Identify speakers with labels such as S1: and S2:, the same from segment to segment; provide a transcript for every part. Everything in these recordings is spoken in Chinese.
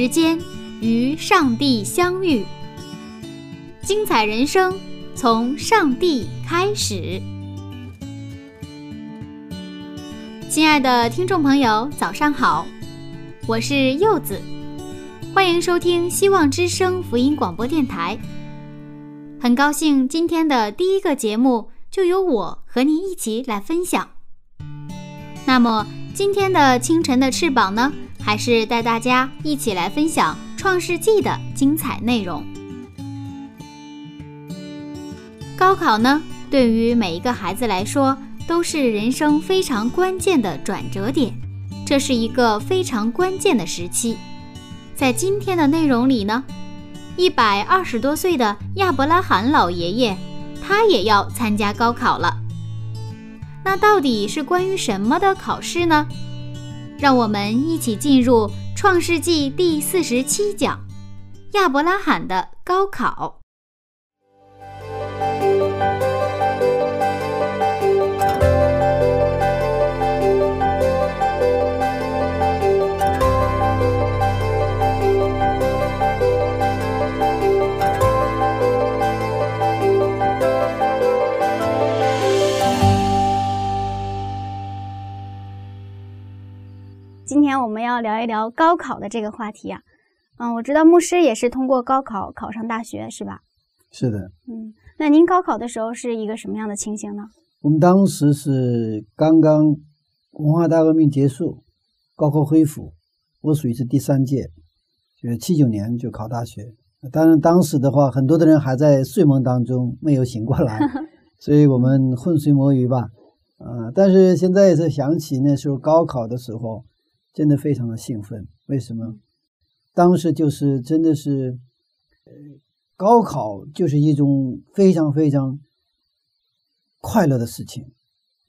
S1: 时间与上帝相遇，精彩人生从上帝开始。亲爱的听众朋友，早上好，我是柚子，欢迎收听希望之声福音广播电台。很高兴今天的第一个节目就由我和您一起来分享。那么今天的清晨的翅膀呢，还是带大家一起来分享《创世纪》的精彩内容。高考呢，对于每一个孩子来说，都是人生非常关键的转折点，这是一个非常关键的时期。在今天的内容里呢，一百二十多岁的亚伯拉罕老爷爷，他也要参加高考了。那到底是关于什么的考试呢？让我们一起进入《创世纪》第四十七讲：亚伯拉罕的高考。
S2: 天我们要聊一聊高考的这个话题啊，嗯，我知道牧师也是通过高考考上大学，是吧？
S3: 是的，
S2: 嗯，那您高考的时候是一个什么样的情形呢？
S3: 我们当时是刚刚文化大革命结束，高考恢复，我属于是第三届，就是七九年就考大学。当然当时的话，很多的人还在睡梦当中没有醒过来，所以我们浑水摸鱼吧，啊，但是现在是想起那时候高考的时候。真的非常的兴奋，为什么？当时就是真的是，呃，高考就是一种非常非常快乐的事情。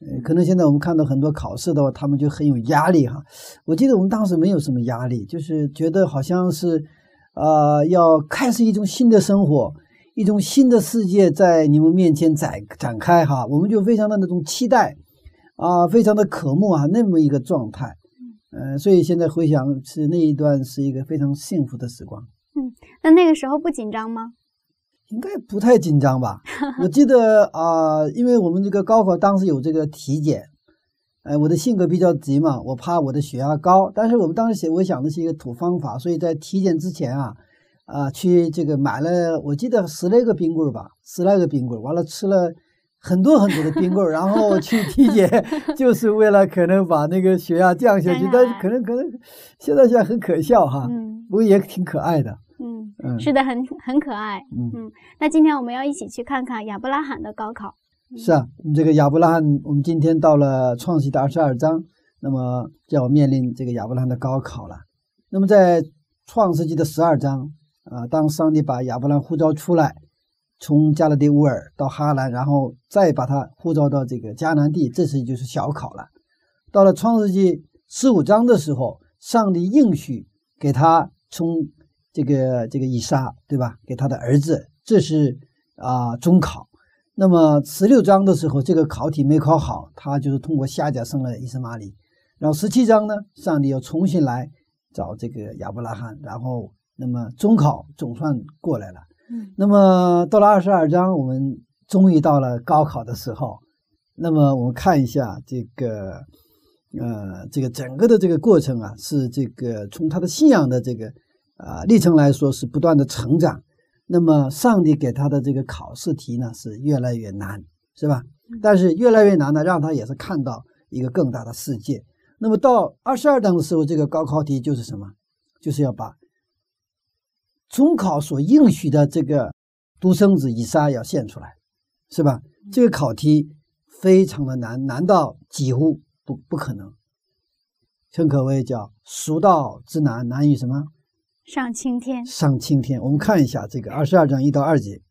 S3: 呃，可能现在我们看到很多考试的话，他们就很有压力哈。我记得我们当时没有什么压力，就是觉得好像是，啊，要开始一种新的生活，一种新的世界在你们面前展展开哈。我们就非常的那种期待，啊，非常的渴慕啊，那么一个状态。嗯，所以现在回想是那一段是一个非常幸福的时光。
S2: 嗯，那那个时候不紧张吗？
S3: 应该不太紧张吧。我记得啊，因为我们这个高考当时有这个体检，哎，我的性格比较急嘛，我怕我的血压高。但是我们当时想，我想的是一个土方法，所以在体检之前啊，啊，去这个买了，我记得十来个冰棍吧，十来个冰棍，完了吃了。很多很多的冰棍儿，然后去 体检，就是为了可能把那个血压降下去。但是可能可能现在想很可笑哈，不过也挺可爱的。
S2: 嗯嗯，是的，很很可爱。嗯嗯，那今天我们要一起去看看亚伯拉罕的高考。
S3: 是啊，这个亚伯拉罕，我们今天到了创世的二十二章，那么就要面临这个亚伯拉罕的高考了。那么在创世纪的十二章啊，当上帝把亚伯拉罕呼召出来。从加勒底乌尔到哈兰，然后再把他呼召到这个迦南地，这是就是小考了。到了创世纪十五章的时候，上帝应许给他从这个这个以撒，对吧？给他的儿子，这是啊中考。那么十六章的时候，这个考题没考好，他就是通过下家生了伊斯玛里。然后十七章呢，上帝又重新来找这个亚伯拉罕，然后那么中考总算过来了。那么到了二十二章，我们终于到了高考的时候。那么我们看一下这个，呃，这个整个的这个过程啊，是这个从他的信仰的这个啊历程来说是不断的成长。那么上帝给他的这个考试题呢是越来越难，是吧？但是越来越难呢，让他也是看到一个更大的世界。那么到二十二章的时候，这个高考题就是什么？就是要把。中考所应许的这个独生子以撒要献出来，是吧？这个考题非常的难，难到几乎不不可能，称可谓叫蜀道之难，难于什么？
S1: 上青天。
S3: 上青天。我们看一下这个二十二章一到二节。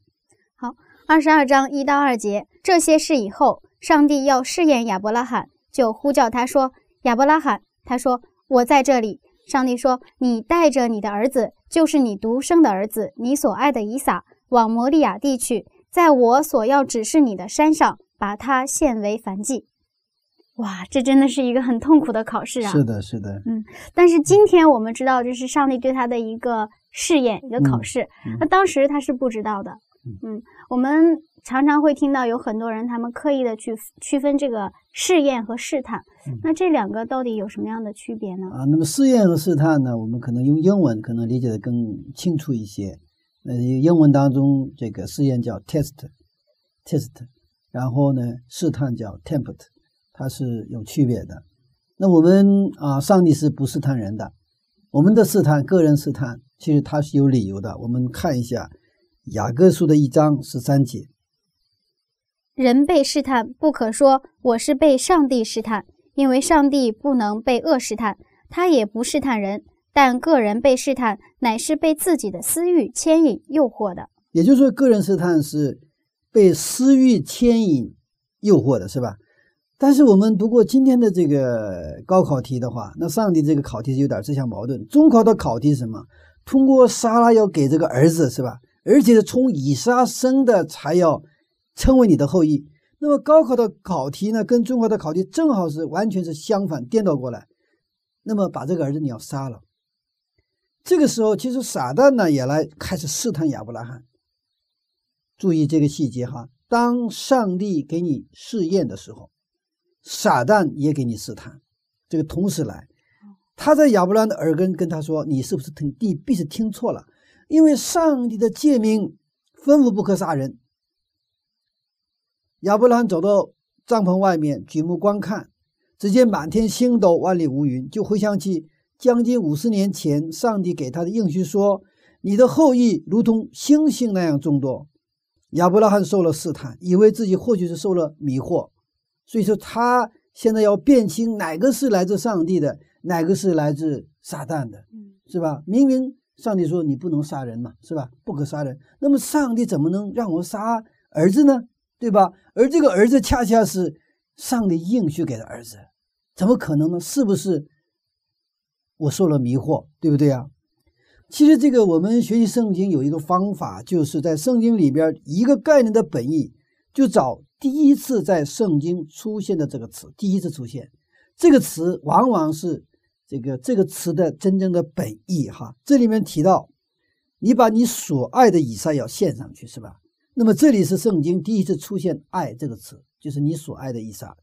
S1: 好，二十二章一到二节，这些事以后，上帝要试验亚伯拉罕，就呼叫他说：“亚伯拉罕。”他说：“我在这里。”上帝说：“你带着你的儿子，就是你独生的儿子，你所爱的以撒，往摩利亚地去，在我所要指示你的山上，把他献为燔祭。”哇，这真的是一个很痛苦的考试啊！
S3: 是的，是的。
S1: 嗯，但是今天我们知道，这是上帝对他的一个试验，一个考试。那当时他是不知道的。嗯，我们常常会听到有很多人，他们刻意的去区分这个试验和试探。那这两个到底有什么样的区别呢？
S3: 啊，那么试验和试探呢，我们可能用英文可能理解的更清楚一些。呃，英文当中这个试验叫 test，test，然后呢，试探叫 tempt，它是有区别的。那我们啊，上帝是不试探人的，我们的试探，个人试探，其实它是有理由的。我们看一下。雅各书的一章十三节，
S1: 人被试探，不可说我是被上帝试探，因为上帝不能被恶试探，他也不试探人。但个人被试探，乃是被自己的私欲牵引、诱惑的。
S3: 也就是说，个人试探是被私欲牵引、诱惑的，是吧？但是我们读过今天的这个高考题的话，那上帝这个考题是有点自相矛盾。中考的考题是什么？通过撒拉要给这个儿子，是吧？而且是从以撒生的才要称为你的后裔。那么高考的考题呢，跟中考的考题正好是完全是相反，颠倒过来。那么把这个儿子你要杀了。这个时候，其实撒旦呢也来开始试探亚伯拉罕。注意这个细节哈，当上帝给你试验的时候，撒旦也给你试探，这个同时来。他在亚伯拉罕的耳根跟他说：“你是不是听？你必是听错了。”因为上帝的诫命吩咐不可杀人。亚伯拉罕走到帐篷外面，举目观看，只见满天星斗，万里无云，就回想起将近五十年前上帝给他的应许说：“你的后裔如同星星那样众多。”亚伯拉罕受了试探，以为自己或许是受了迷惑，所以说他现在要辨清哪个是来自上帝的，哪个是来自撒旦的，是吧？明明。上帝说：“你不能杀人嘛，是吧？不可杀人。那么上帝怎么能让我杀儿子呢？对吧？而这个儿子恰恰是上帝应许给的儿子，怎么可能呢？是不是我受了迷惑？对不对啊？其实这个我们学习圣经有一个方法，就是在圣经里边一个概念的本意，就找第一次在圣经出现的这个词，第一次出现这个词往往是。”这个这个词的真正的本意，哈，这里面提到，你把你所爱的以撒要献上去，是吧？那么这里是圣经第一次出现“爱”这个词，就是你所爱的以撒。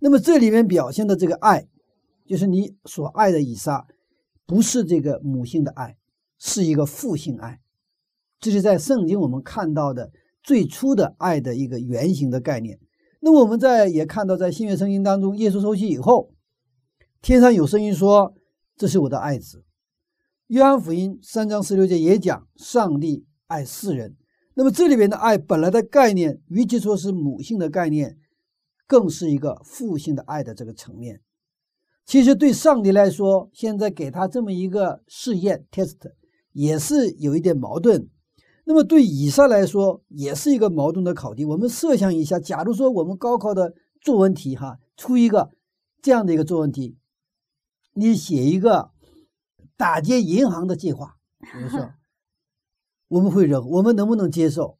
S3: 那么这里面表现的这个爱，就是你所爱的以撒，不是这个母性的爱，是一个父性爱。这是在圣经我们看到的最初的爱的一个原型的概念。那我们在也看到，在新约圣经当中，耶稣受洗以后。天上有声音说：“这是我的爱子。”约翰福音三章十六节也讲上帝爱世人。那么这里边的爱本来的概念，与其说是母性的概念，更是一个父性的爱的这个层面。其实对上帝来说，现在给他这么一个试验 test，也是有一点矛盾。那么对以撒来说，也是一个矛盾的考题。我们设想一下，假如说我们高考的作文题哈出一个这样的一个作文题。你写一个打劫银行的计划，比如说，我们会认，我们能不能接受？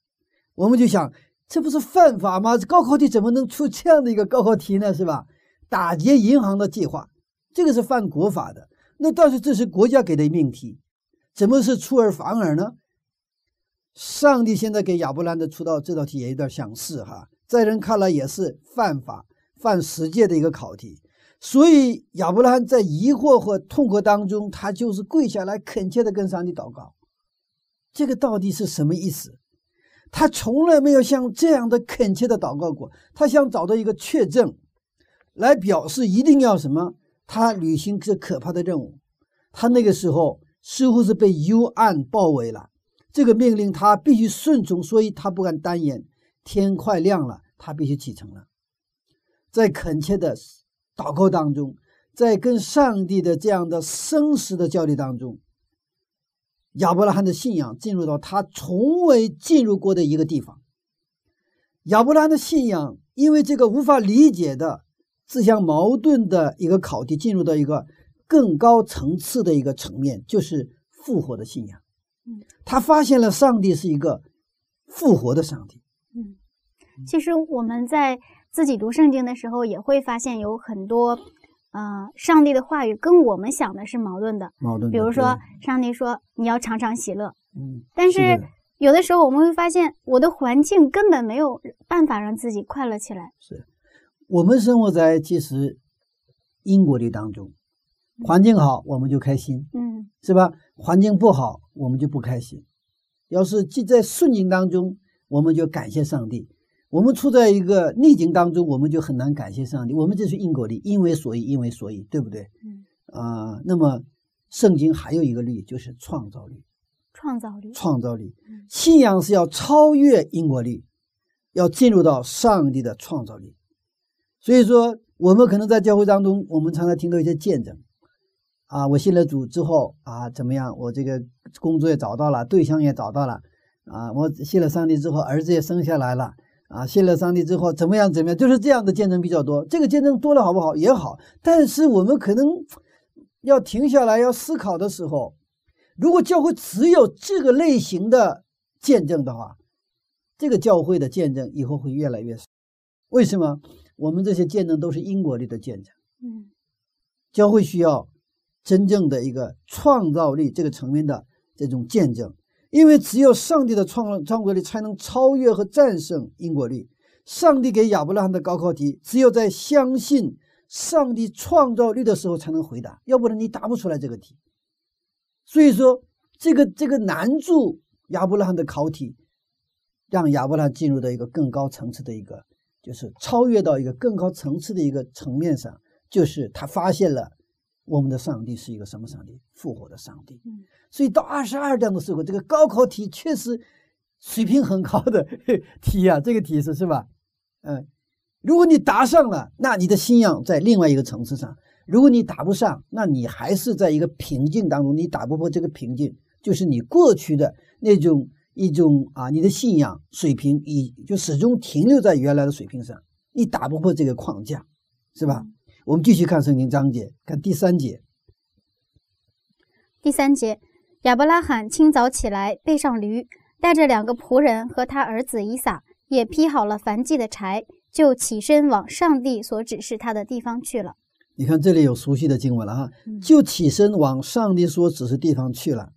S3: 我们就想，这不是犯法吗？高考题怎么能出这样的一个高考题呢？是吧？打劫银行的计划，这个是犯国法的。那但是这是国家给的命题，怎么是出尔反尔呢？上帝现在给亚伯兰的出道这道题也有点相似哈，在人看来也是犯法、犯十诫的一个考题。所以亚伯兰在疑惑和痛苦当中，他就是跪下来恳切的跟上帝祷告。这个到底是什么意思？他从来没有像这样的恳切的祷告过。他想找到一个确证，来表示一定要什么？他履行这可怕的任务。他那个时候似乎是被幽暗包围了，这个命令他必须顺从，所以他不敢单言。天快亮了，他必须启程了。在恳切的祷告当中，在跟上帝的这样的生死的交流当中，亚伯拉罕的信仰进入到他从未进入过的一个地方。亚伯拉罕的信仰因为这个无法理解的自相矛盾的一个考题，进入到一个更高层次的一个层面，就是复活的信仰。
S1: 嗯，
S3: 他发现了上帝是一个复活的上帝。
S1: 嗯，其实我们在自己读圣经的时候，也会发现有很多，呃，上帝的话语跟我们想的是矛盾的。
S3: 矛盾。
S1: 比如说，上帝说你要常常喜乐，
S3: 嗯，
S1: 但是有的时候我们会发现，我的环境根本没有办法让自己快乐起来。
S3: 是我们生活在其实因果律当中，环境好我们就开心，
S1: 嗯
S3: 是吧？环境不好我们就不开心。要是既在顺境当中，我们就感谢上帝；我们处在一个逆境当中，我们就很难感谢上帝。我们这是因果律，因为所以，因为所以，对不对？
S1: 嗯，
S3: 啊、那么圣经还有一个律，就是创造力。
S1: 创造力。
S3: 创造力
S1: 嗯，
S3: 信仰是要超越因果力，要进入到上帝的创造力。所以说，我们可能在教会当中，我们常常听到一些见证，啊，我信了主之后啊，怎么样？我这个工作也找到了，对象也找到了，啊，我信了上帝之后，儿子也生下来了，啊，信了上帝之后怎么样？怎么样？就是这样的见证比较多。这个见证多了好不好？也好，但是我们可能要停下来要思考的时候，如果教会只有这个类型的见证的话，这个教会的见证以后会越来越少。为什么？我们这些见证都是因果律的见证。
S1: 嗯
S3: 教会需要真正的一个创造力这个层面的这种见证，因为只有上帝的创创造力才能超越和战胜因果律。上帝给亚伯拉罕的高考题，只有在相信上帝创造力的时候才能回答，要不然你答不出来这个题。所以说，这个这个难住亚伯拉罕的考题，让亚伯拉罕进入到一个更高层次的一个，就是超越到一个更高层次的一个层面上。就是他发现了我们的上帝是一个什么上帝？复活的上帝。
S1: 嗯，
S3: 所以到二十二章的时候，这个高考题确实水平很高的 题啊，这个题是是吧？嗯，如果你答上了，那你的信仰在另外一个层次上；如果你答不上，那你还是在一个瓶颈当中，你打不破这个瓶颈，就是你过去的那种一种啊，你的信仰水平已就始终停留在原来的水平上，你打不破这个框架，是吧？我们继续看圣经章节，看第三节。
S1: 第三节，亚伯拉罕清早起来，背上驴，带着两个仆人和他儿子以撒，也劈好了燔祭的柴，就起身往上帝所指示他的地方去了。
S3: 你看这里有熟悉的经文了哈
S1: 嗯，
S3: 就起身往上帝所指示地方去了。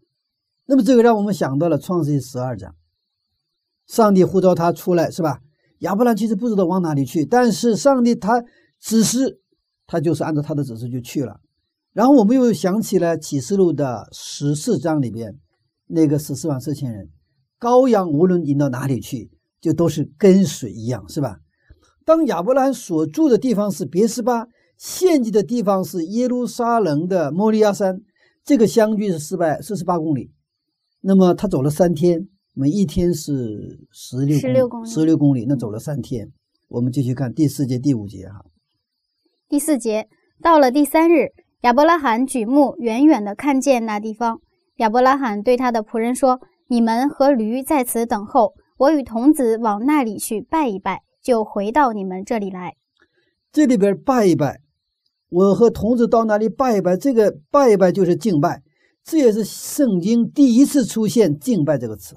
S3: 那么这个让我们想到了创世纪十二章，上帝呼召他出来是吧？亚伯兰其实不知道往哪里去，但是上帝他指示他就是按照他的指示就去了。然后我们又想起了启示录的十四章里边那个十四万四千人，羔羊无论引到哪里去，就都是跟随一样，是吧？当亚伯兰所住的地方是别斯巴，献祭的地方是耶路撒冷的摩利亚山，这个相距是四百四十八公里。那么他走了三天，每一天是十六
S1: 16公里
S3: 十六公里，那走了三天。我们继续看第四节、第五节哈。
S1: 第四节，到了第三日，亚伯拉罕举目远远地看见那地方。亚伯拉罕对他的仆人说：“你们和驴在此等候，我与童子往那里去拜一拜，就回到你们这里来。
S3: 这里边拜一拜，我和童子到那里拜一拜。这个拜一拜就是敬拜，这也是圣经第一次出现“敬拜”这个词。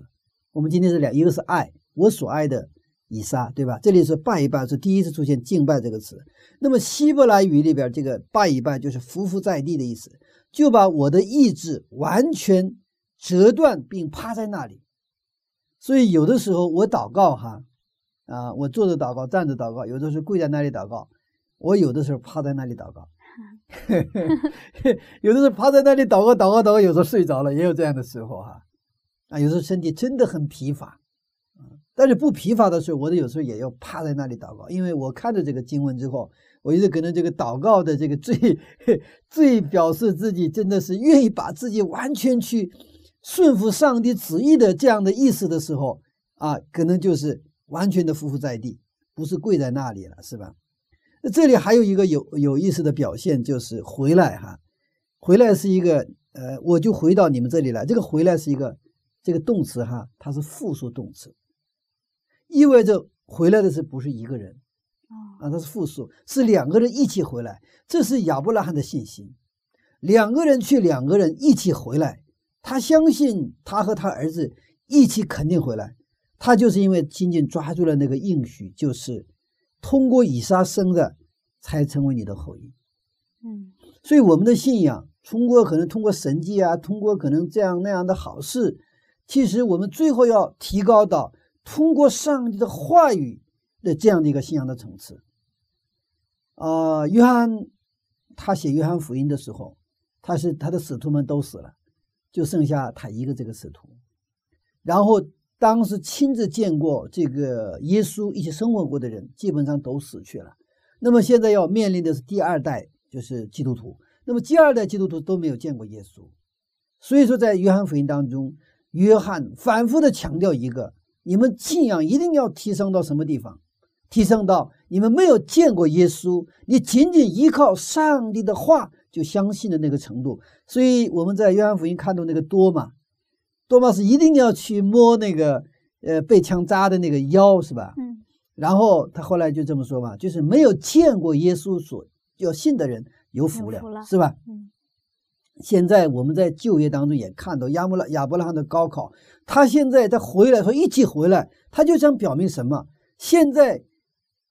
S3: 我们今天是两，一个是爱，我所爱的以撒，对吧？这里是拜一拜，是第一次出现“敬拜”这个词。那么希伯来语里边这个拜一拜就是匍匐在地的意思，就把我的意志完全折断并趴在那里。所以有的时候我祷告哈，啊，我坐着祷告，站着祷告，有的时候跪在那里祷告。我有的时候趴在那里祷告，有的时候趴在那里祷告，祷告祷告，有时候睡着了，也有这样的时候哈。啊，有时候身体真的很疲乏，但是不疲乏的时候，我的有时候也要趴在那里祷告，因为我看着这个经文之后，我觉得可能这个祷告的这个最最表示自己真的是愿意把自己完全去顺服上帝旨意的这样的意思的时候啊，可能就是完全的匍匐在地。不是跪在那里了，是吧？那这里还有一个有有意思的表现，就是回来哈，回来是一个呃，我就回到你们这里来。这个回来是一个这个动词哈，它是复数动词，意味着回来的是不是一个人啊？它是复数，是两个人一起回来。这是亚伯拉罕的信心，两个人去，两个人一起回来，他相信他和他儿子一起肯定回来。他就是因为紧紧抓住了那个应许，就是通过以撒生的才成为你的后裔。
S1: 嗯，
S3: 所以我们的信仰通过可能通过神迹啊，通过可能这样那样的好事，其实我们最后要提高到通过上帝的话语的这样的一个信仰的层次。啊，约翰他写约翰福音的时候，他是他的使徒们都死了，就剩下他一个这个使徒，然后。当时亲自见过这个耶稣一起生活过的人，基本上都死去了。那么现在要面临的是第二代，就是基督徒。那么第二代基督徒都没有见过耶稣，所以说在约翰福音当中，约翰反复的强调一个：你们信仰一定要提升到什么地方？提升到你们没有见过耶稣，你仅仅依靠上帝的话就相信的那个程度。所以我们在约翰福音看到那个多嘛。多玛是一定要去摸那个，呃，被枪扎的那个腰，是吧？
S1: 嗯。
S3: 然后他后来就这么说嘛，就是没有见过耶稣所要信的人有福了，是吧？
S1: 嗯。
S3: 现在我们在就业当中也看到亚伯拉亚伯拉罕的高考，他现在他回来，说一起回来，他就想表明什么？现在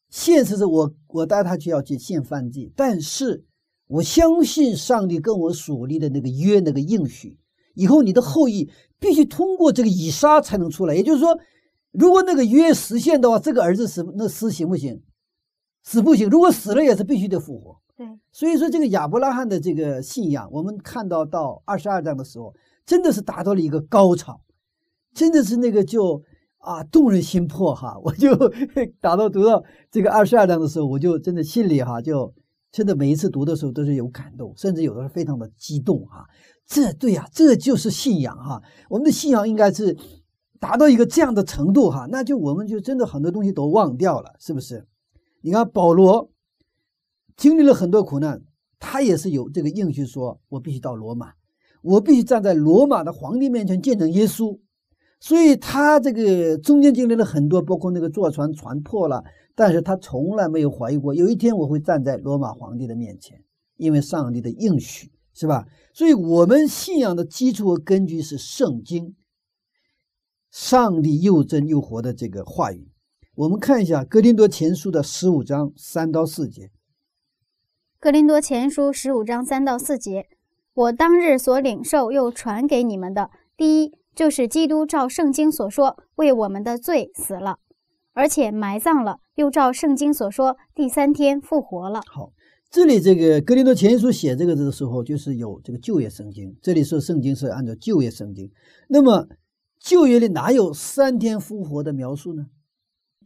S3: 现实是我我带他去要去献犯祭，但是我相信上帝跟我所立的那个约那个应许。以后你的后裔必须通过这个以撒才能出来，也就是说，如果那个约实现的话，这个儿子死那死行不行？死不行。如果死了也是必须得复活。
S1: 对，
S3: 所以说这个亚伯拉罕的这个信仰，我们看到到二十二章的时候，真的是达到了一个高潮，真的是那个就啊动人心魄哈！我就打到读到这个二十二章的时候，我就真的心里哈就真的每一次读的时候都是有感动，甚至有的时候非常的激动哈。这对呀，这就是信仰哈。我们的信仰应该是达到一个这样的程度哈，那就我们就真的很多东西都忘掉了，是不是？你看保罗经历了很多苦难，他也是有这个应许，说我必须到罗马，我必须站在罗马的皇帝面前见证耶稣。所以他这个中间经历了很多，包括那个坐船船破了，但是他从来没有怀疑过，有一天我会站在罗马皇帝的面前，因为上帝的应许。是吧？所以，我们信仰的基础和根据是圣经，上帝又真又活的这个话语。我们看一下《哥林多前书》的十五章三到四节，《
S1: 格林多前书》十五章三到四节，我当日所领受又传给你们的，第一就是基督照圣经所说为我们的罪死了，而且埋葬了，又照圣经所说第三天复活了。
S3: 好。这里这个格林多前书写这个字的时候，就是有这个旧约圣经。这里说圣经是按照旧约圣经，那么旧约里哪有三天复活的描述呢？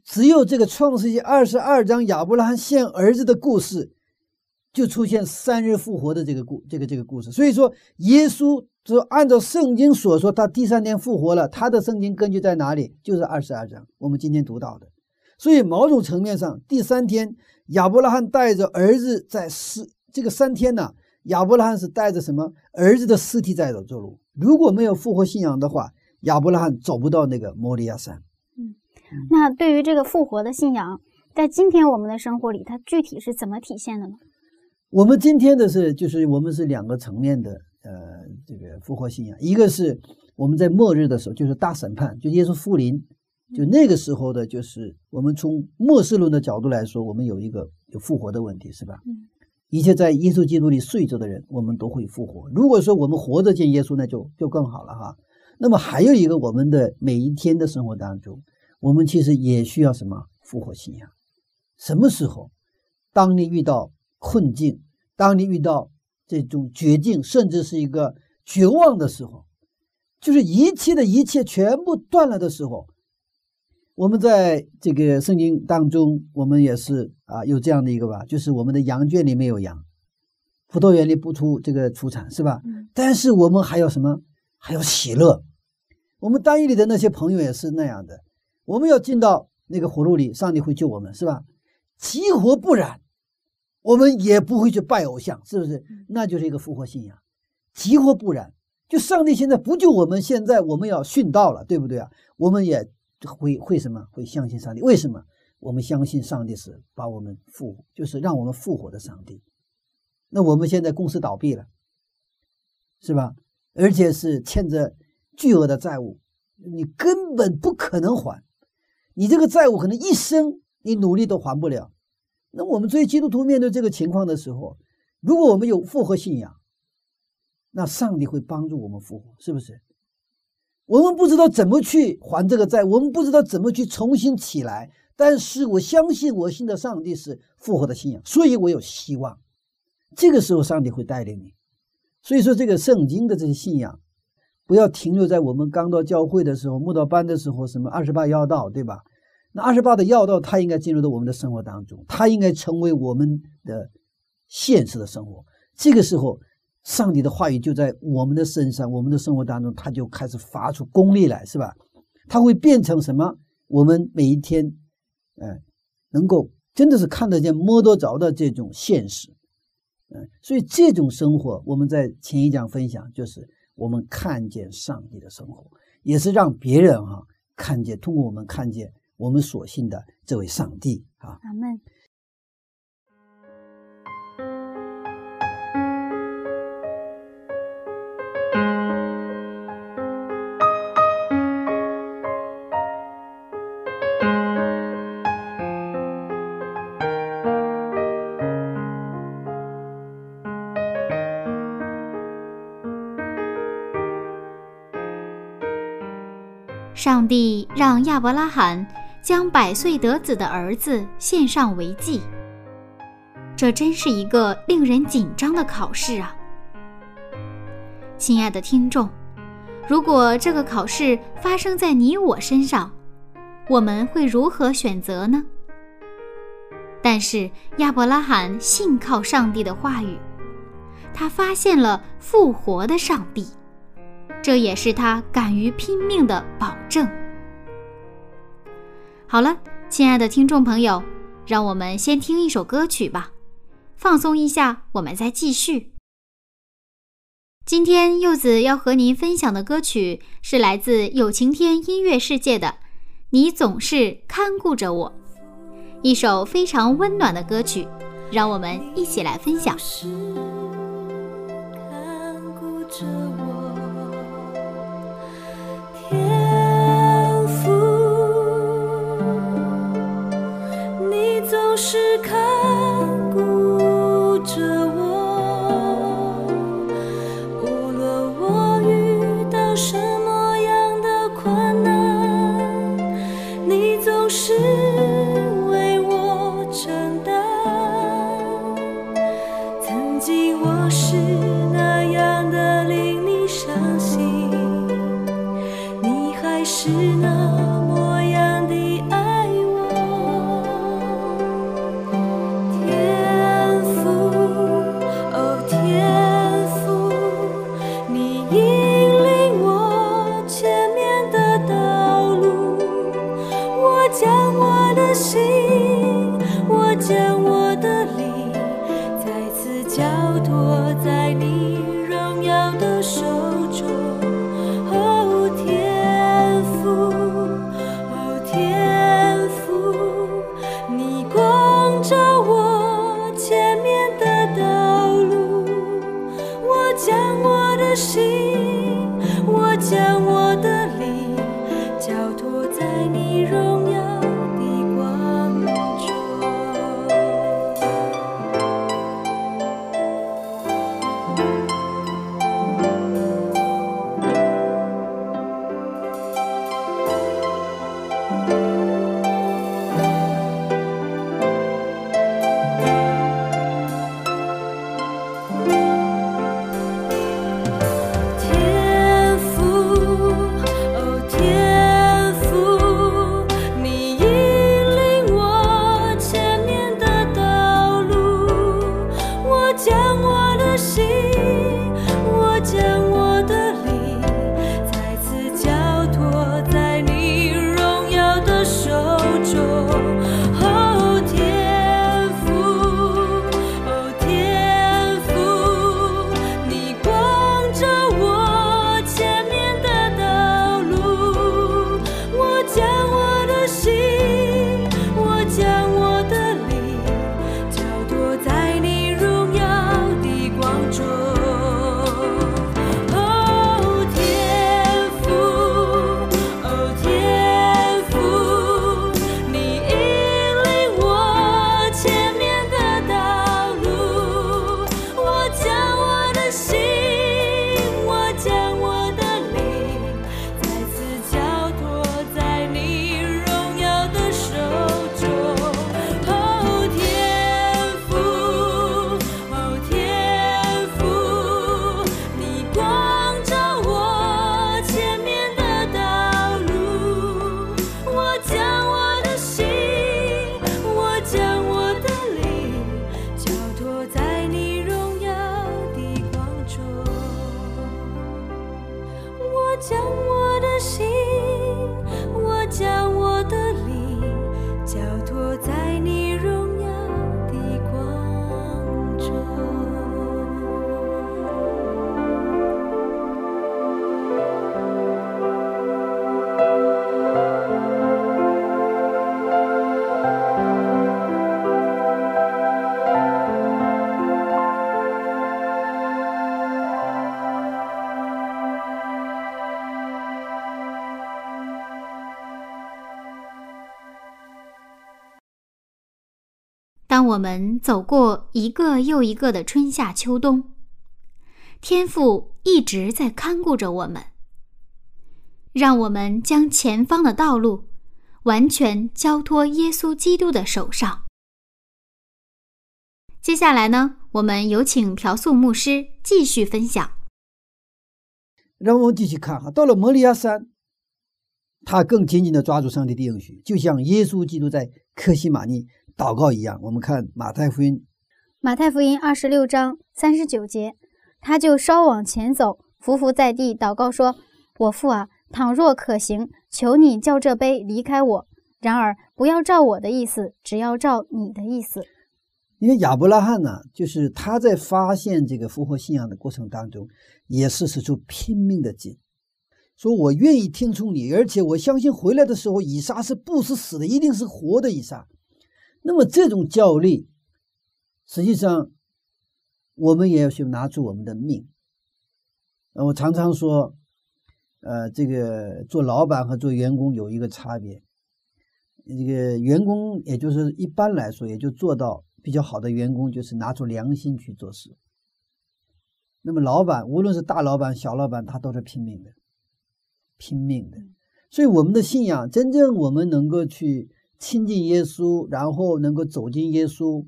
S3: 只有这个创世纪二十二章亚伯拉罕献儿子的故事，就出现三日复活的这个故这个这个故事。所以说，耶稣就按照圣经所说，他第三天复活了。他的圣经根据在哪里？就是二十二章，我们今天读到的。所以某种层面上，第三天。亚伯拉罕带着儿子在尸这个三天呢，亚伯拉罕是带着什么儿子的尸体在走走路。如果没有复活信仰的话，亚伯拉罕走不到那个摩利亚山。
S1: 嗯，那对于这个复活的信仰，在今天我们的生活里，它具体是怎么体现的呢？
S3: 我们今天的是就是我们是两个层面的呃这个复活信仰，一个是我们在末日的时候，就是大审判，就耶稣复临。就那个时候的，就是我们从末世论的角度来说，我们有一个有复活的问题，是吧？
S1: 嗯，
S3: 一切在耶稣基督里睡着的人，我们都会复活。如果说我们活着见耶稣，那就就更好了哈。那么还有一个，我们的每一天的生活当中，我们其实也需要什么复活信仰？什么时候？当你遇到困境，当你遇到这种绝境，甚至是一个绝望的时候，就是一切的一切全部断了的时候。我们在这个圣经当中，我们也是啊，有这样的一个吧，就是我们的羊圈里没有羊，葡萄园里不出这个出产，是吧？但是我们还有什么？还有喜乐。我们单一里的那些朋友也是那样的。我们要进到那个火炉里，上帝会救我们，是吧？急火不燃，我们也不会去拜偶像，是不是？那就是一个复活信仰。急或不然，就上帝现在不救我们，现在我们要殉道了，对不对啊？我们也会会什么？会相信上帝？为什么？我们相信上帝是把我们复，就是让我们复活的上帝。那我们现在公司倒闭了，是吧？而且是欠着巨额的债务，你根本不可能还。你这个债务可能一生你努力都还不了。那我们作为基督徒面对这个情况的时候，如果我们有复活信仰，那上帝会帮助我们复活，是不是？我们不知道怎么去还这个债，我们不知道怎么去重新起来。但是我相信，我信的上帝是复活的信仰，所以我有希望。这个时候，上帝会带领你。所以说，这个圣经的这些信仰，不要停留在我们刚到教会的时候、木道班的时候，什么二十八要道，对吧？那二十八的要道，它应该进入到我们的生活当中，它应该成为我们的现实的生活。这个时候，上帝的话语就在我们的身上、我们的生活当中，它就开始发出功力来，是吧？它会变成什么？我们每一天。哎，能够真的是看得见、摸得着的这种现实，嗯，所以这种生活，我们在前一讲分享，就是我们看见上帝的生活，也是让别人哈看见，通过我们看见我们所信的这位上帝啊。
S1: 阿门。
S4: 上帝让亚伯拉罕将百岁得子的儿子献上为祭，这真是一个令人紧张的考试啊！亲爱的听众，如果这个考试发生在你我身上，我们会如何选择呢？但是亚伯拉罕信靠上帝的话语，他发现了复活的上帝。这也是他敢于拼命的保证。好了，亲爱的听众朋友，让我们先听一首歌曲吧，放松一下，我们再继续。今天柚子要和您分享的歌曲是来自有晴天音乐世界的《你总是看顾着我》，一首非常温暖的歌曲，让我们一起来分享。看顾着时刻我们走过一个又一个的春夏秋冬，天父一直在看顾着我们，让我们将前方的道路完全交托耶稣基督的手上。接下来呢，我们有请朴素牧师继续分享。
S3: 让我们继续看哈，到了摩利亚山，他更紧紧的抓住上帝的应许，就像耶稣基督在克西玛尼祷告一样。我们看马太福音，
S1: 马太福音二十六章三十九节，他就稍往前走，伏伏在地祷告说：“我父啊，倘若可行，求你叫这杯离开我；然而不要照我的意思，只要照你的意思。”
S3: 因为亚伯拉罕呢，就是他在发现这个复活信仰的过程当中，也是使出拼命的劲，说我愿意听从你，而且我相信回来的时候，以撒是不是死的，一定是活的以撒。那么这种教力，实际上我们也要去拿出我们的命。我常常说，呃，这个做老板和做员工有一个差别，这个员工也就是一般来说也就做到。比较好的员工就是拿出良心去做事。那么老板，无论是大老板、小老板，他都是拼命的，拼命的。所以我们的信仰，真正我们能够去亲近耶稣，然后能够走进耶稣，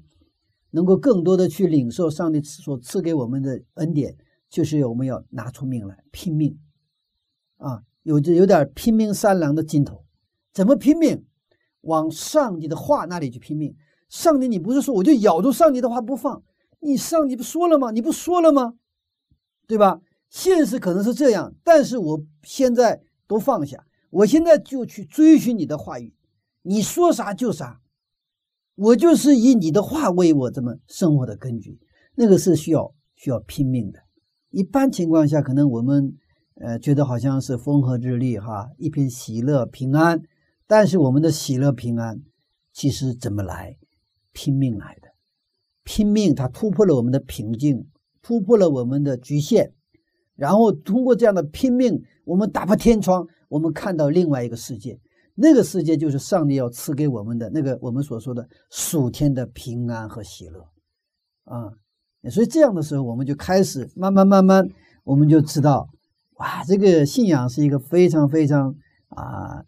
S3: 能够更多的去领受上帝所赐给我们的恩典，就是我们要拿出命来拼命啊，有着有点拼命三郎的劲头。怎么拼命？往上帝的话那里去拼命。上帝，你不是说我就咬住上帝的话不放？你上帝不说了吗？你不说了吗？对吧？现实可能是这样，但是我现在都放下，我现在就去追寻你的话语，你说啥就啥，我就是以你的话为我这么生活的根据。那个是需要需要拼命的。一般情况下，可能我们呃觉得好像是风和日丽哈，一片喜乐平安，但是我们的喜乐平安其实怎么来？拼命来的，拼命，它突破了我们的瓶颈，突破了我们的局限，然后通过这样的拼命，我们打破天窗，我们看到另外一个世界，那个世界就是上帝要赐给我们的那个我们所说的属天的平安和喜乐啊。所以这样的时候，我们就开始慢慢慢慢，我们就知道，哇，这个信仰是一个非常非常啊，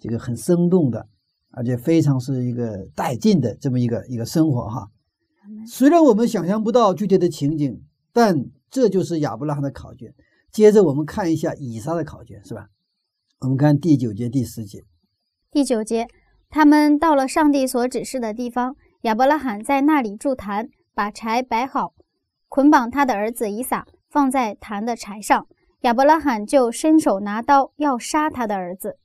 S3: 这个很生动的。而且非常是一个带劲的这么一个一个生活哈，虽然我们想象不到具体的情景，但这就是亚伯拉罕的考卷。接着我们看一下以撒的考卷，是吧？我们看第九节、第十节。
S1: 第九节，他们到了上帝所指示的地方，亚伯拉罕在那里筑坛，把柴摆好，捆绑他的儿子以撒，放在坛的柴上。亚伯拉罕就伸手拿刀要杀他的儿子。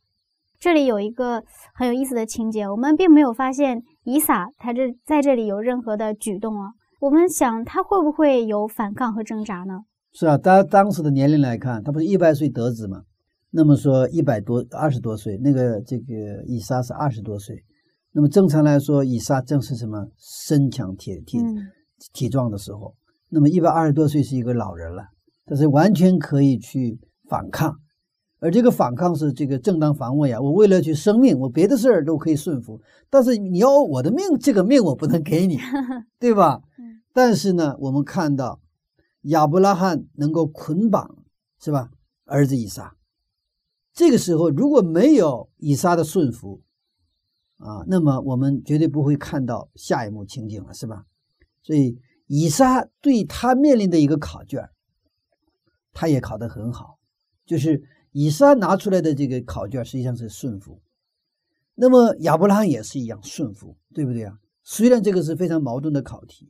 S1: 这里有一个很有意思的情节，我们并没有发现以撒他这在这里有任何的举动啊。我们想他会不会有反抗和挣扎呢？
S3: 是啊，当当时的年龄来看，他不是一百岁得子吗？那么说一百多二十多岁，那个这个以撒是二十多岁，那么正常来说，以撒正是什么身强体体体壮的时候，那么一百二十多岁是一个老人了，但是完全可以去反抗。而这个反抗是这个正当防卫啊！我为了去生命，我别的事儿都可以顺服，但是你要我的命，这个命我不能给你，对吧？但是呢，我们看到亚伯拉罕能够捆绑，是吧？儿子以撒，这个时候如果没有以撒的顺服啊，那么我们绝对不会看到下一幕情景了，是吧？所以以撒对他面临的一个考卷，他也考得很好，就是。以撒拿出来的这个考卷实际上是顺服，那么亚伯拉罕也是一样顺服，对不对啊？虽然这个是非常矛盾的考题，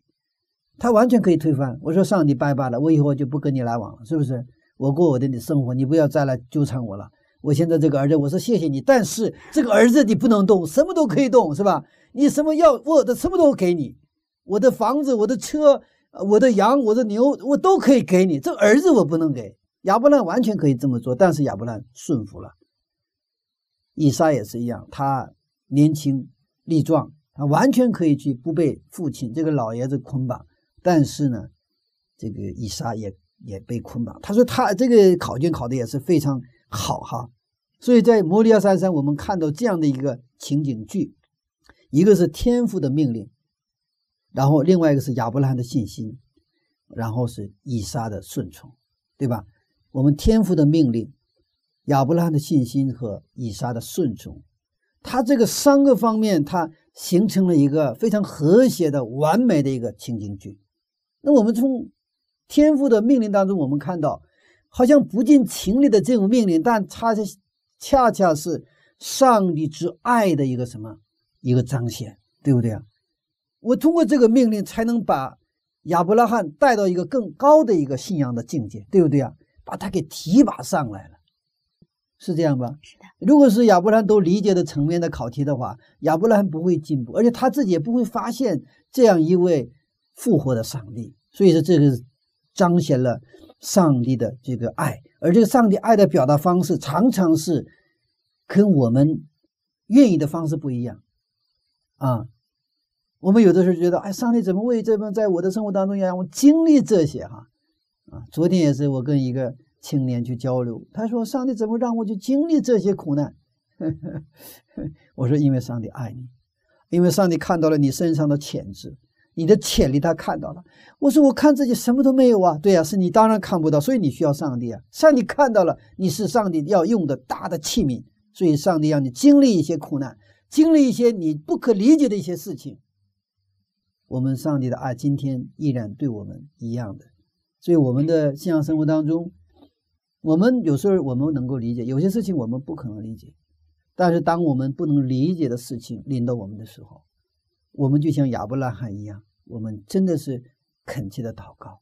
S3: 他完全可以推翻。我说上帝拜拜了，我以后就不跟你来往了，是不是？我过我的的生活，你不要再来纠缠我了。我现在这个儿子，我说谢谢你，但是这个儿子你不能动，什么都可以动，是吧？你什么要我的，什么都给你，我的房子、我的车、我的羊、我的牛，我都可以给你。这个儿子我不能给。亚伯兰完全可以这么做，但是亚伯兰顺服了。以撒也是一样，他年轻力壮，他完全可以去不被父亲这个老爷子捆绑，但是呢，这个以撒也也被捆绑。他说他这个考卷考的也是非常好哈，所以在摩利亚山上，我们看到这样的一个情景剧，一个是天父的命令，然后另外一个是亚伯拉罕的信心，然后是以撒的顺从，对吧？我们天父的命令，亚伯拉罕的信心和以撒的顺从，他这个三个方面，它形成了一个非常和谐的、完美的一个情景剧。那我们从天父的命令当中，我们看到，好像不近情理的这种命令，但它是恰恰是上帝之爱的一个什么一个彰显，对不对啊？我通过这个命令，才能把亚伯拉罕带到一个更高的一个信仰的境界，对不对啊？把他给提拔上来了，是这样吧？
S1: 是的。
S3: 如果是亚伯拉罕都理解的层面的考题的话，亚伯拉罕不会进步，而且他自己也不会发现这样一位复活的上帝。所以说，这个彰显了上帝的这个爱，而这个上帝爱的表达方式，常常是跟我们愿意的方式不一样啊。我们有的时候觉得，哎，上帝怎么为这么在我的生活当中要让我经历这些哈？啊，昨天也是我跟一个青年去交流，他说：“上帝怎么让我去经历这些苦难？” 我说：“因为上帝爱你，因为上帝看到了你身上的潜质，你的潜力他看到了。”我说：“我看自己什么都没有啊。”对呀，是你当然看不到，所以你需要上帝啊。上帝看到了你是上帝要用的大的器皿，所以上帝让你经历一些苦难，经历一些你不可理解的一些事情。我们上帝的爱今天依然对我们一样的。所以我们的信仰生活当中，我们有时候我们能够理解有些事情，我们不可能理解。但是当我们不能理解的事情临到我们的时候，我们就像亚伯拉罕一样，我们真的是恳切的祷告。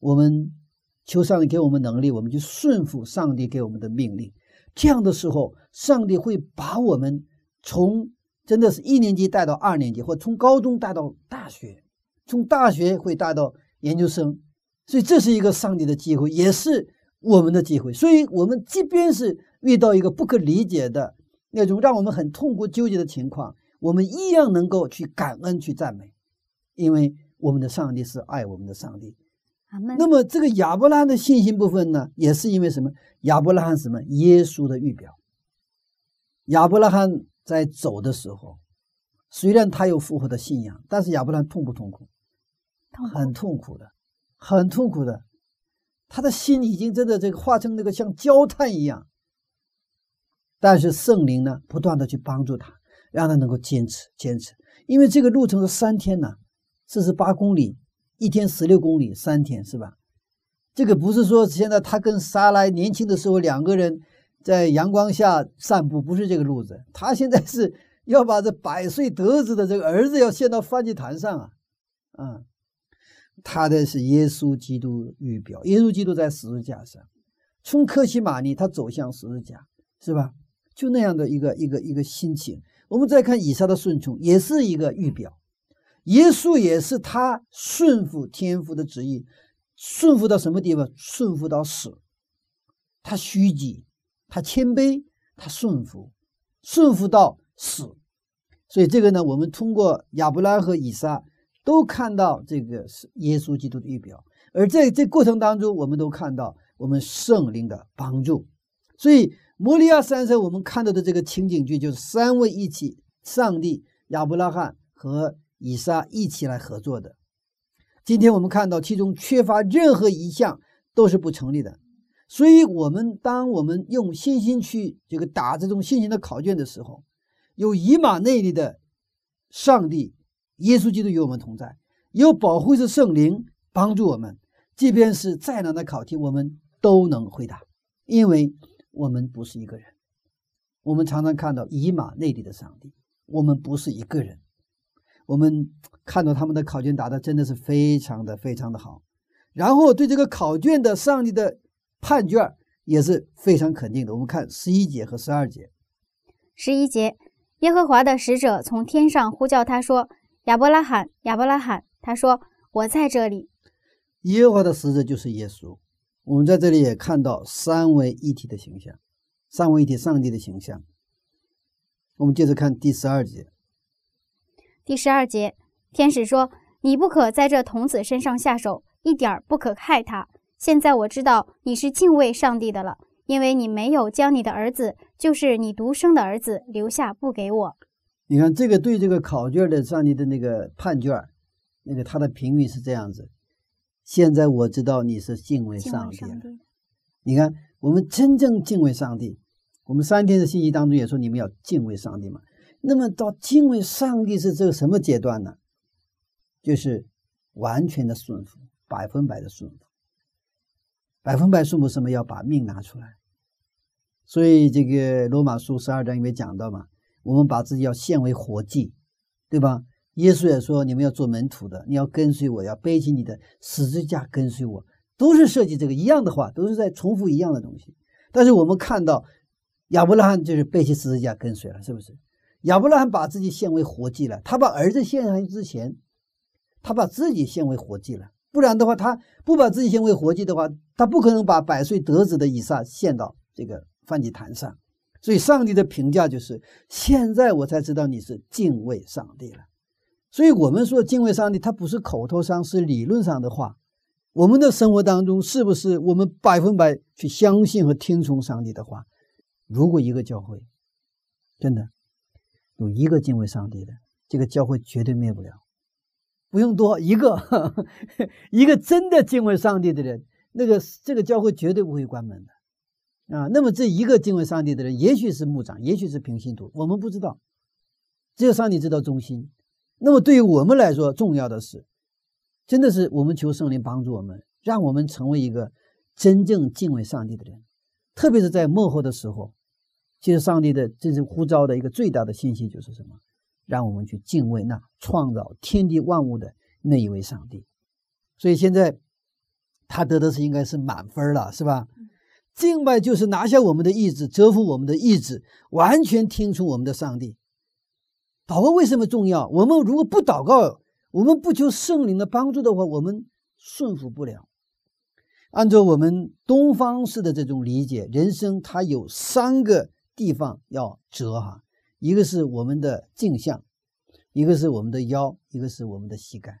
S3: 我们求上帝给我们能力，我们就顺服上帝给我们的命令。这样的时候，上帝会把我们从真的是一年级带到二年级，或从高中带到大学，从大学会带到研究生。所以这是一个上帝的机会，也是我们的机会。所以，我们即便是遇到一个不可理解的那种让我们很痛苦、纠结的情况，我们一样能够去感恩、去赞美，因为我们的上帝是爱我们的上帝。那么，这个亚伯拉罕的信心部分呢，也是因为什么？亚伯拉罕什么？耶稣的预表。亚伯拉罕在走的时候，虽然他有复活的信仰，但是亚伯拉罕痛不痛苦？很痛苦的。很痛苦的，他的心已经真的这个化成那个像焦炭一样。但是圣灵呢，不断的去帮助他，让他能够坚持坚持。因为这个路程是三天呢，四十八公里，一天十六公里，三天是吧？这个不是说现在他跟沙拉年轻的时候两个人在阳光下散步，不是这个路子。他现在是要把这百岁得子的这个儿子要献到燔祭坛上啊，啊。他的是耶稣基督预表，耶稣基督在十字架上，从克西玛尼他走向十字架，是吧？就那样的一个一个一个心情。我们再看以撒的顺从，也是一个预表。耶稣也是他顺服天父的旨意，顺服到什么地方？顺服到死。他虚己，他谦卑，他顺服，顺服到死。所以这个呢，我们通过亚伯拉和以撒。都看到这个是耶稣基督的预表，而在这过程当中，我们都看到我们圣灵的帮助。所以摩利亚山上我们看到的这个情景剧，就是三位一体，上帝、亚伯拉罕和以撒一起来合作的。今天我们看到其中缺乏任何一项都是不成立的。所以，我们当我们用信心去这个打这种信心的考卷的时候，有以马内利的上帝。耶稣基督与我们同在，有保护是圣灵帮助我们，即便是再难的考题，我们都能回答，因为我们不是一个人。我们常常看到以马内利的上帝，我们不是一个人。我们看到他们的考卷答的真的是非常的非常的好，然后对这个考卷的上帝的判卷也是非常肯定的。我们看十一节和十二节。
S1: 十一节，耶和华的使者从天上呼叫他说。亚伯拉罕，亚伯拉罕，他说：“我在这里。”
S3: 耶和华的使者就是耶稣。我们在这里也看到三位一体的形象，三位一体上帝的形象。我们接着看第十二节。
S1: 第十二节，天使说：“你不可在这童子身上下手，一点儿不可害他。现在我知道你是敬畏上帝的了，因为你没有将你的儿子，就是你独生的儿子，留下不给我。”
S3: 你看这个对这个考卷的上帝的那个判卷，那个他的评语是这样子：现在我知道你是敬畏上帝了。你看，我们真正敬畏上帝，我们三天的信息当中也说你们要敬畏上帝嘛。那么到敬畏上帝是这个什么阶段呢？就是完全的顺服，百分百的顺服，百分百顺服什么？要把命拿出来。所以这个罗马书十二章里面讲到嘛。我们把自己要献为活祭，对吧？耶稣也说：“你们要做门徒的，你要跟随我，要背起你的十字架跟随我。”都是设计这个一样的话，都是在重复一样的东西。但是我们看到亚伯拉罕就是背起十字架跟随了，是不是？亚伯拉罕把自己献为活祭了。他把儿子献上去之前，他把自己献为活祭了。不然的话，他不把自己献为活祭的话，他不可能把百岁得子的以撒献到这个燔祭坛上。所以，上帝的评价就是：现在我才知道你是敬畏上帝了。所以，我们说敬畏上帝，它不是口头上，是理论上的话。我们的生活当中，是不是我们百分百去相信和听从上帝的话？如果一个教会真的有一个敬畏上帝的，这个教会绝对灭不了。不用多一个，一个真的敬畏上帝的人，那个这个教会绝对不会关门的。啊，那么这一个敬畏上帝的人，也许是牧长，也许是平信徒，我们不知道，只有上帝知道中心。那么对于我们来说，重要的是，真的是我们求圣灵帮助我们，让我们成为一个真正敬畏上帝的人。特别是在幕后的时候，其实上帝的真正呼召的一个最大的信息就是什么？让我们去敬畏那创造天地万物的那一位上帝。所以现在他得的是应该是满分了，是吧？敬拜就是拿下我们的意志，折服我们的意志，完全听从我们的上帝。祷告为什么重要？我们如果不祷告，我们不求圣灵的帮助的话，我们顺服不了。按照我们东方式的这种理解，人生它有三个地方要折哈，一个是我们的镜像，一个是我们的腰，一个是我们的膝盖。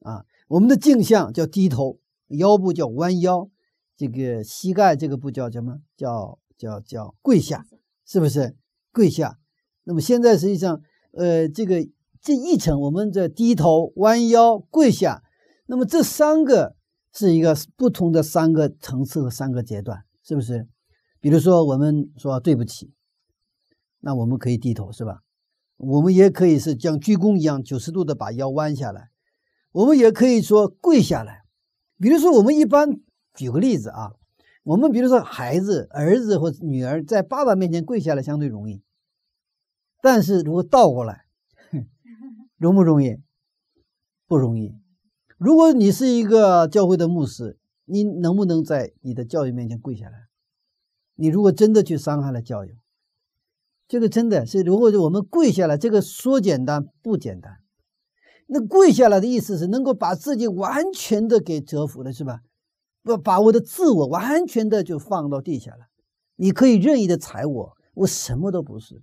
S3: 啊，我们的镜像叫低头，腰部叫弯腰。这个膝盖这个步叫什么？叫叫叫跪下，是不是跪下？那么现在实际上，呃，这个这一层，我们这低头、弯腰、跪下，那么这三个是一个不同的三个层次和三个阶段，是不是？比如说，我们说对不起，那我们可以低头，是吧？我们也可以是像鞠躬一样九十度的把腰弯下来，我们也可以说跪下来。比如说，我们一般。举个例子啊，我们比如说孩子、儿子或女儿在爸爸面前跪下来相对容易，但是如果倒过来，容不容易？不容易。如果你是一个教会的牧师，你能不能在你的教育面前跪下来？你如果真的去伤害了教育，这个真的是，如果我们跪下来，这个说简单不简单？那跪下来的意思是能够把自己完全的给折服了，是吧？不把我的自我完全的就放到地下了，你可以任意的踩我，我什么都不是。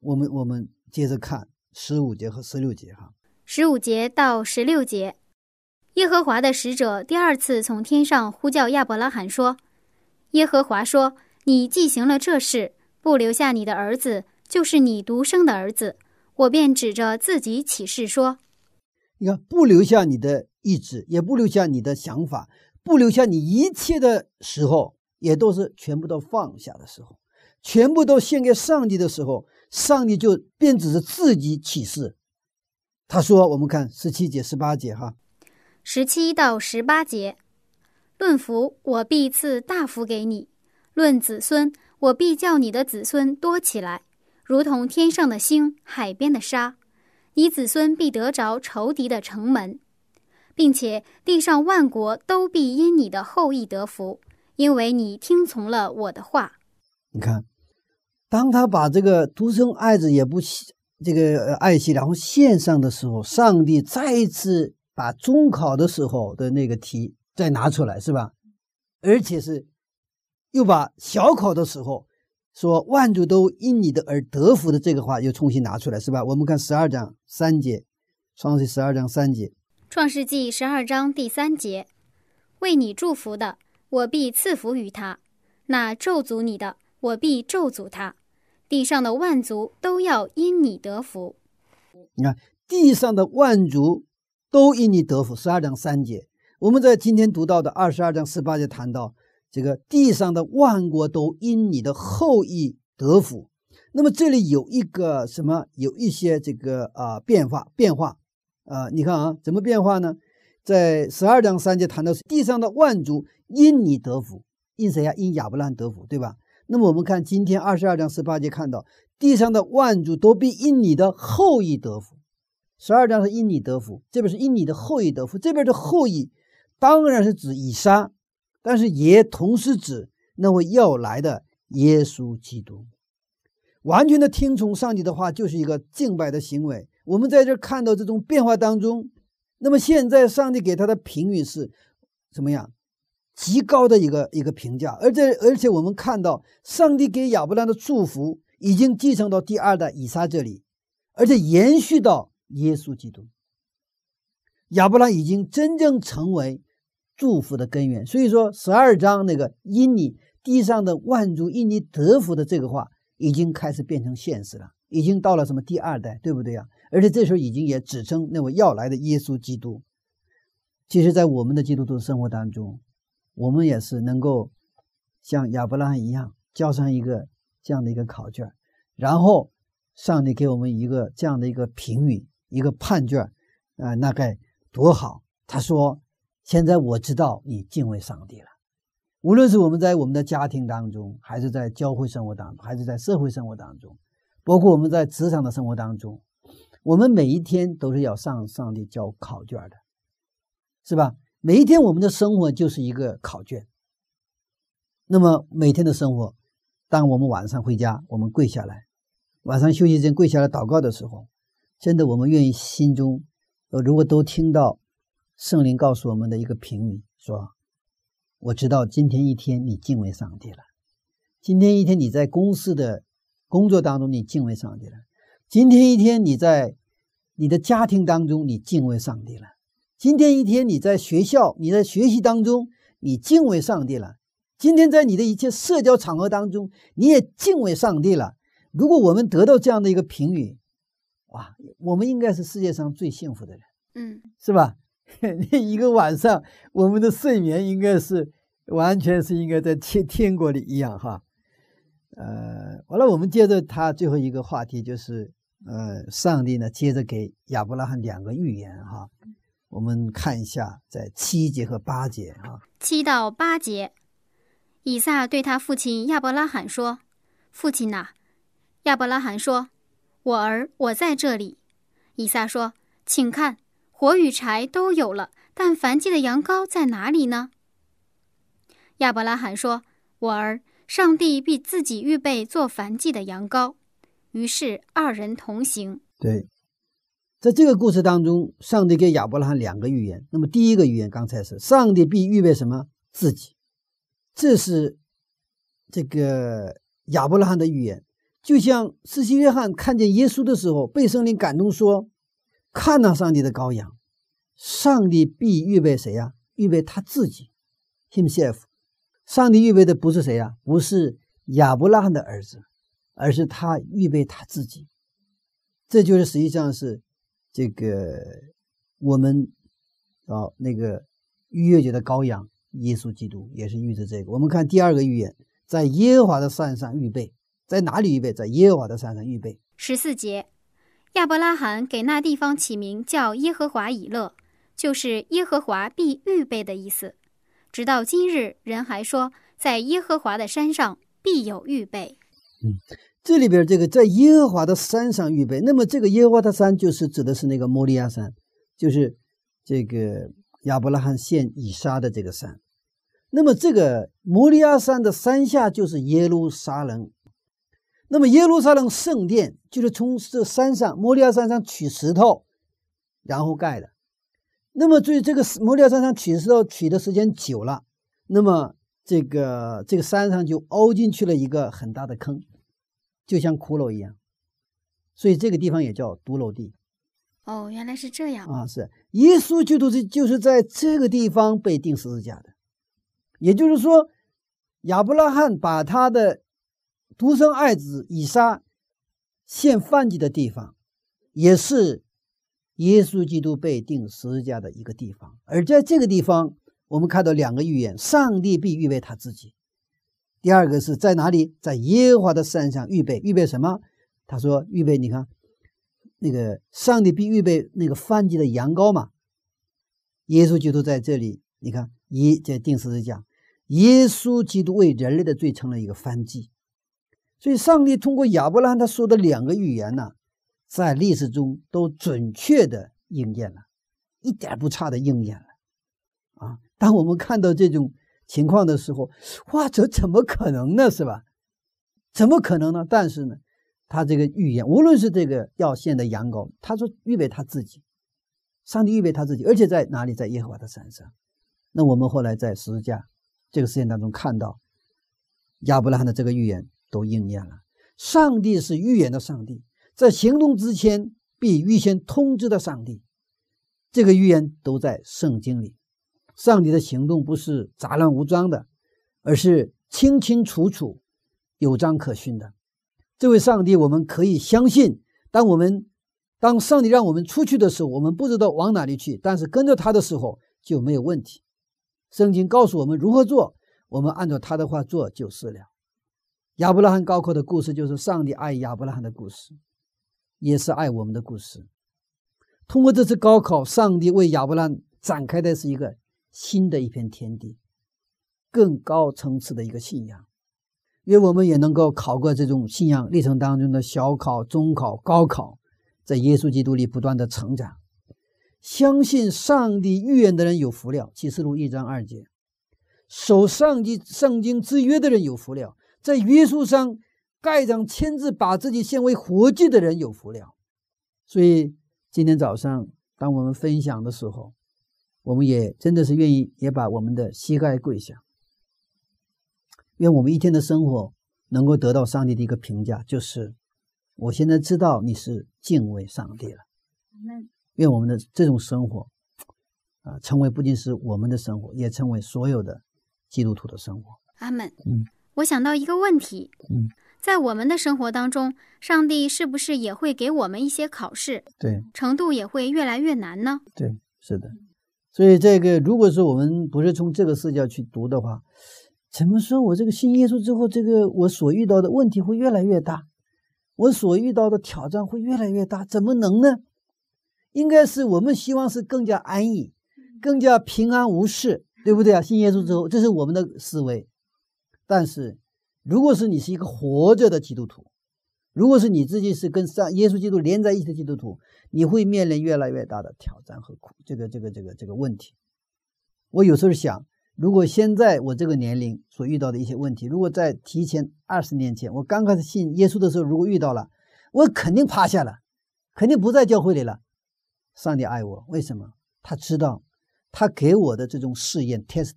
S3: 我们我们接着看十五节和十六节哈，
S4: 十五节到十六节，耶和华的使者第二次从天上呼叫亚伯拉罕说：“耶和华说，你既行了这事，不留下你的儿子，就是你独生的儿子，我便指着自己起誓说，
S3: 你看不留下你的。”意志也不留下你的想法，不留下你一切的时候，也都是全部都放下的时候，全部都献给上帝的时候，上帝就便指着自己起誓。他说：“我们看十七节、十八节，哈，
S4: 十七到十八节，论福，我必赐大福给你；论子孙，我必叫你的子孙多起来，如同天上的星、海边的沙。你子孙必得着仇敌的城门。”并且地上万国都必因你的后裔得福，因为你听从了我的话。
S3: 你看，当他把这个独生爱子也不这个爱惜，然后献上的时候，上帝再一次把中考的时候的那个题再拿出来，是吧？而且是又把小考的时候说万族都因你的而得福的这个话又重新拿出来，是吧？我们看十二章三节，创世十二章三节。
S4: 创世纪十二章第三节：为你祝福的，我必赐福于他；那咒诅你的，我必咒诅他。地上的万族都要因你得福。
S3: 你看，地上的万族都因你得福。十二章三节，我们在今天读到的二十二章十八节谈到，这个地上的万国都因你的后裔得福。那么这里有一个什么？有一些这个啊变化变化啊，你看啊，怎么变化呢？在十二章三节谈到是地上的万族因你得福，因谁呀？因亚伯兰得福，对吧？那么我们看今天二十二章十八节看到地上的万族都必因你的后裔得福。十二章是因你得福，这边是因你的后裔得福。这边的后裔当然是指以撒，但是也同时指那位要来的耶稣基督。完全的听从上帝的话，就是一个敬拜的行为。我们在这看到这种变化当中。那么现在，上帝给他的评语是怎么样？极高的一个一个评价。而且，而且我们看到，上帝给亚伯拉的祝福已经继承到第二代以撒这里，而且延续到耶稣基督。亚伯拉已经真正成为祝福的根源。所以说，十二章那个因你地上的万族因你得福的这个话，已经开始变成现实了，已经到了什么第二代，对不对呀？而且这时候已经也指称那位要来的耶稣基督。其实，在我们的基督徒生活当中，我们也是能够像亚伯拉罕一样交上一个这样的一个考卷，然后上帝给我们一个这样的一个评语、一个判卷，啊，那该多好！他说：“现在我知道你敬畏上帝了。无论是我们在我们的家庭当中，还是在教会生活当中，还是在社会生活当中，包括我们在职场的生活当中。”我们每一天都是要上上帝交考卷的，是吧？每一天我们的生活就是一个考卷。那么每天的生活，当我们晚上回家，我们跪下来，晚上休息间跪下来祷告的时候，真的我们愿意心中，呃，如果都听到圣灵告诉我们的一个评语，说：“我知道今天一天你敬畏上帝了，今天一天你在公司的工作当中你敬畏上帝了。”今天一天，你在你的家庭当中，你敬畏上帝了；今天一天，你在学校，你在学习当中，你敬畏上帝了；今天在你的一切社交场合当中，你也敬畏上帝了。如果我们得到这样的一个评语，哇，我们应该是世界上最幸福的人，
S4: 嗯，
S3: 是吧？那一个晚上，我们的睡眠应该是完全是应该在天天国里一样，哈。呃，完了，我们接着他最后一个话题就是。呃，上帝呢，接着给亚伯拉罕两个预言哈，我们看一下，在七节和八节啊。
S4: 七到八节，以撒对他父亲亚伯拉罕说：“父亲呐。”亚伯拉罕说：“我儿，我在这里。”以撒说：“请看，火与柴都有了，但燔祭的羊羔在哪里呢？”亚伯拉罕说：“我儿，上帝必自己预备做燔祭的羊羔。”于是二人同行。
S3: 对，在这个故事当中，上帝给亚伯拉罕两个预言。那么第一个预言刚才是上帝必预备什么自己，这是这个亚伯拉罕的预言。就像施洗约翰看见耶稣的时候，被圣灵感动说：“看到上帝的羔羊，上帝必预备谁呀？预备他自己，himself。上帝预备的不是谁呀？不是亚伯拉罕的儿子。”而是他预备他自己，这就是实际上是这个我们啊那个逾越节的羔羊耶稣基督也是预着这个。我们看第二个预言，在耶和华的山上预备，在哪里预备？在耶和华的山上预备。
S4: 十四节，亚伯拉罕给那地方起名叫耶和华以勒，就是耶和华必预备的意思。直到今日，人还说，在耶和华的山上必有预备。
S3: 嗯，这里边这个在耶和华的山上预备，那么这个耶和华的山就是指的是那个摩利亚山，就是这个亚伯拉罕献以撒的这个山。那么这个摩利亚山的山下就是耶路撒冷，那么耶路撒冷圣殿就是从这山上摩利亚山上取石头，然后盖的。那么对这个摩利亚山上取石头取的时间久了，那么这个这个山上就凹进去了一个很大的坑。就像骷髅一样，所以这个地方也叫独楼地。
S4: 哦，原来是这样
S3: 啊！是耶稣基督是就是在这个地方被钉十字架的。也就是说，亚伯拉罕把他的独生爱子以撒献燔祭的地方，也是耶稣基督被钉十字架的一个地方。而在这个地方，我们看到两个预言：上帝必预备他自己。第二个是在哪里？在耶和华的山上预备，预备什么？他说预备，你看那个上帝必预备那个燔祭的羊羔嘛。耶稣基督在这里，你看一在钉十字架，耶稣基督为人类的罪成了一个燔祭。所以，上帝通过亚伯拉罕他说的两个预言呢，在历史中都准确的应验了，一点不差的应验了。啊，当我们看到这种。情况的时候，哇，这怎么可能呢？是吧？怎么可能呢？但是呢，他这个预言，无论是这个要献的羊羔，他说预备他自己，上帝预备他自己，而且在哪里？在耶和华的山上。那我们后来在十字架这个事件当中看到，亚伯拉罕的这个预言都应验了。上帝是预言的上帝，在行动之前必预先通知的上帝，这个预言都在圣经里。上帝的行动不是杂乱无章的，而是清清楚楚、有章可循的。这位上帝，我们可以相信。当我们当上帝让我们出去的时候，我们不知道往哪里去，但是跟着他的时候就没有问题。圣经告诉我们如何做，我们按照他的话做就是了。亚伯拉罕高考的故事就是上帝爱亚伯拉罕的故事，也是爱我们的故事。通过这次高考，上帝为亚伯拉罕展开的是一个。新的一片天地，更高层次的一个信仰，愿我们也能够考过这种信仰历程当中的小考、中考、高考，在耶稣基督里不断的成长。相信上帝预言的人有福了，启示录一章二节。守上帝圣经之约的人有福了，在约书上盖上签字，把自己献为活祭的人有福了。所以今天早上，当我们分享的时候。我们也真的是愿意，也把我们的膝盖跪下，愿我们一天的生活能够得到上帝的一个评价，就是我现在知道你是敬畏上帝了。愿我们的这种生活啊，成为不仅是我们的生活，也成为所有的基督徒的生活。
S4: 阿门。
S3: 嗯，
S4: 我想到一个问题，
S3: 嗯，
S4: 在我们的生活当中，上帝是不是也会给我们一些考试？
S3: 对，
S4: 程度也会越来越难呢？
S3: 对，是的。所以，这个如果说我们不是从这个视角去读的话，怎么说我这个信耶稣之后，这个我所遇到的问题会越来越大，我所遇到的挑战会越来越大？怎么能呢？应该是我们希望是更加安逸，更加平安无事，对不对啊？信耶稣之后，这是我们的思维。但是，如果是你是一个活着的基督徒，如果是你自己是跟上耶稣基督连在一起的基督徒，你会面临越来越大的挑战和苦，这个这个这个这个问题。我有时候想，如果现在我这个年龄所遇到的一些问题，如果在提前二十年前，我刚开始信耶稣的时候，如果遇到了，我肯定趴下了，肯定不在教会里了。上帝爱我，为什么？他知道，他给我的这种试验 test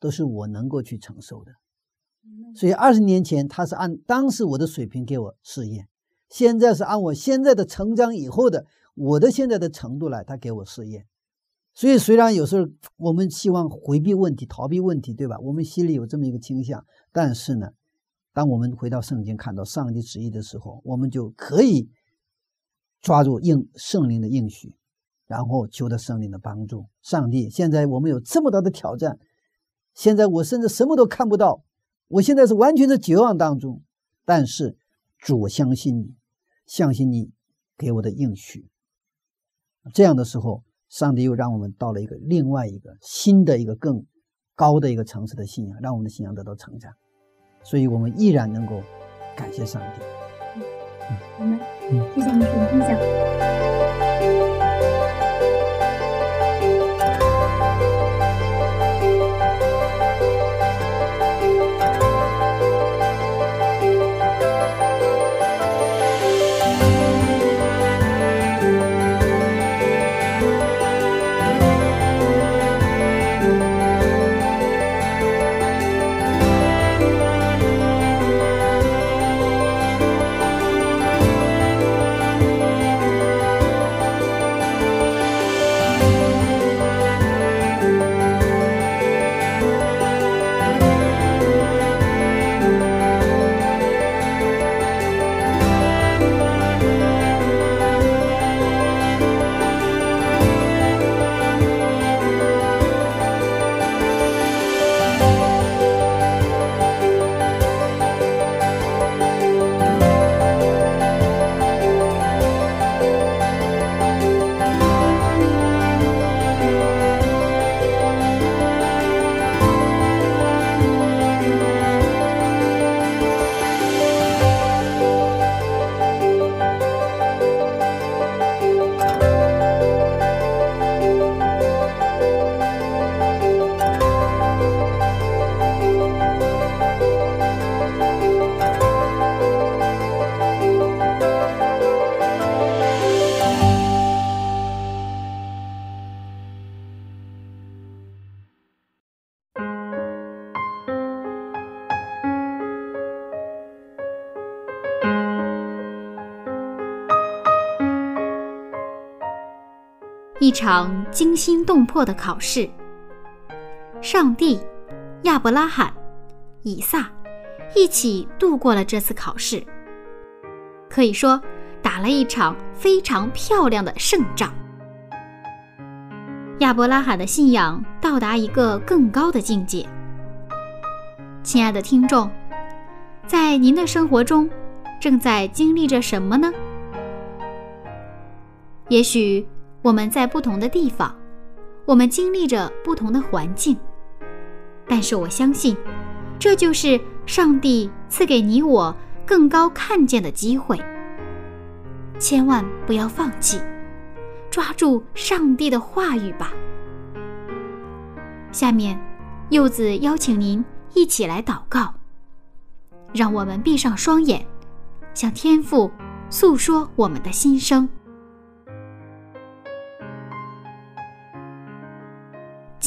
S3: 都是我能够去承受的。所以二十年前，他是按当时我的水平给我试验，现在是按我现在的成长以后的。我的现在的程度来，他给我试验，所以虽然有时候我们希望回避问题、逃避问题，对吧？我们心里有这么一个倾向，但是呢，当我们回到圣经，看到上帝旨意的时候，我们就可以抓住应圣灵的应许，然后求得圣灵的帮助。上帝，现在我们有这么大的挑战，现在我甚至什么都看不到，我现在是完全的绝望当中，但是主，我相信你，相信你给我的应许。这样的时候，上帝又让我们到了一个另外一个新的一个更高的一个层次的信仰，让我们的信仰得到成长，所以我们依然能够感谢上帝。
S1: 嗯，嗯，谢谢你的分享。
S4: 场惊心动魄的考试。上帝、亚伯拉罕、以撒一起度过了这次考试，可以说打了一场非常漂亮的胜仗。亚伯拉罕的信仰到达一个更高的境界。亲爱的听众，在您的生活中，正在经历着什么呢？也许我们在不同的地方，我们经历着不同的环境，但是我相信，这就是上帝赐给你我更高看见的机会。千万不要放弃。抓住上帝的话语吧。下面，柚子邀请您一起来祷告。让我们闭上双眼，向天父诉说我们的心声。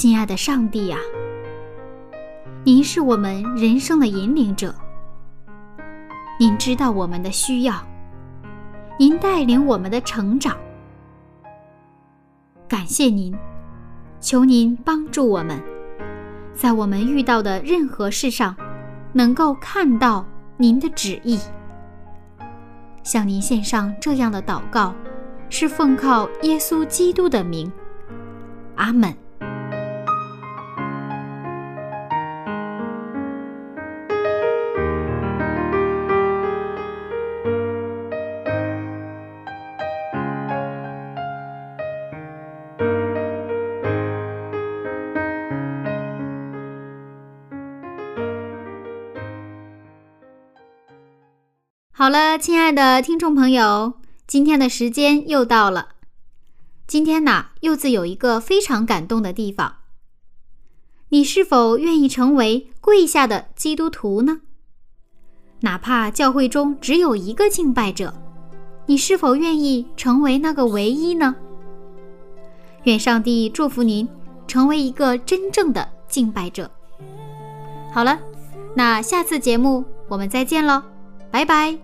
S4: 亲爱的上帝呀，您是我们人生的引领者，您知道我们的需要，您带领我们的成长。感谢您，求您帮助我们，在我们遇到的任何事上，能够看到您的旨意。向您献上这样的祷告，是奉靠耶稣基督的名。阿门。好了，亲爱的听众朋友，今天的时间又到了。今天呢，柚子有一个非常感动的地方。你是否愿意成为跪下的基督徒呢？哪怕教会中只有一个敬拜者，你是否愿意成为那个唯一呢？愿上帝祝福您，成为一个真正的敬拜者。好了，那下次节目我们再见喽，拜拜。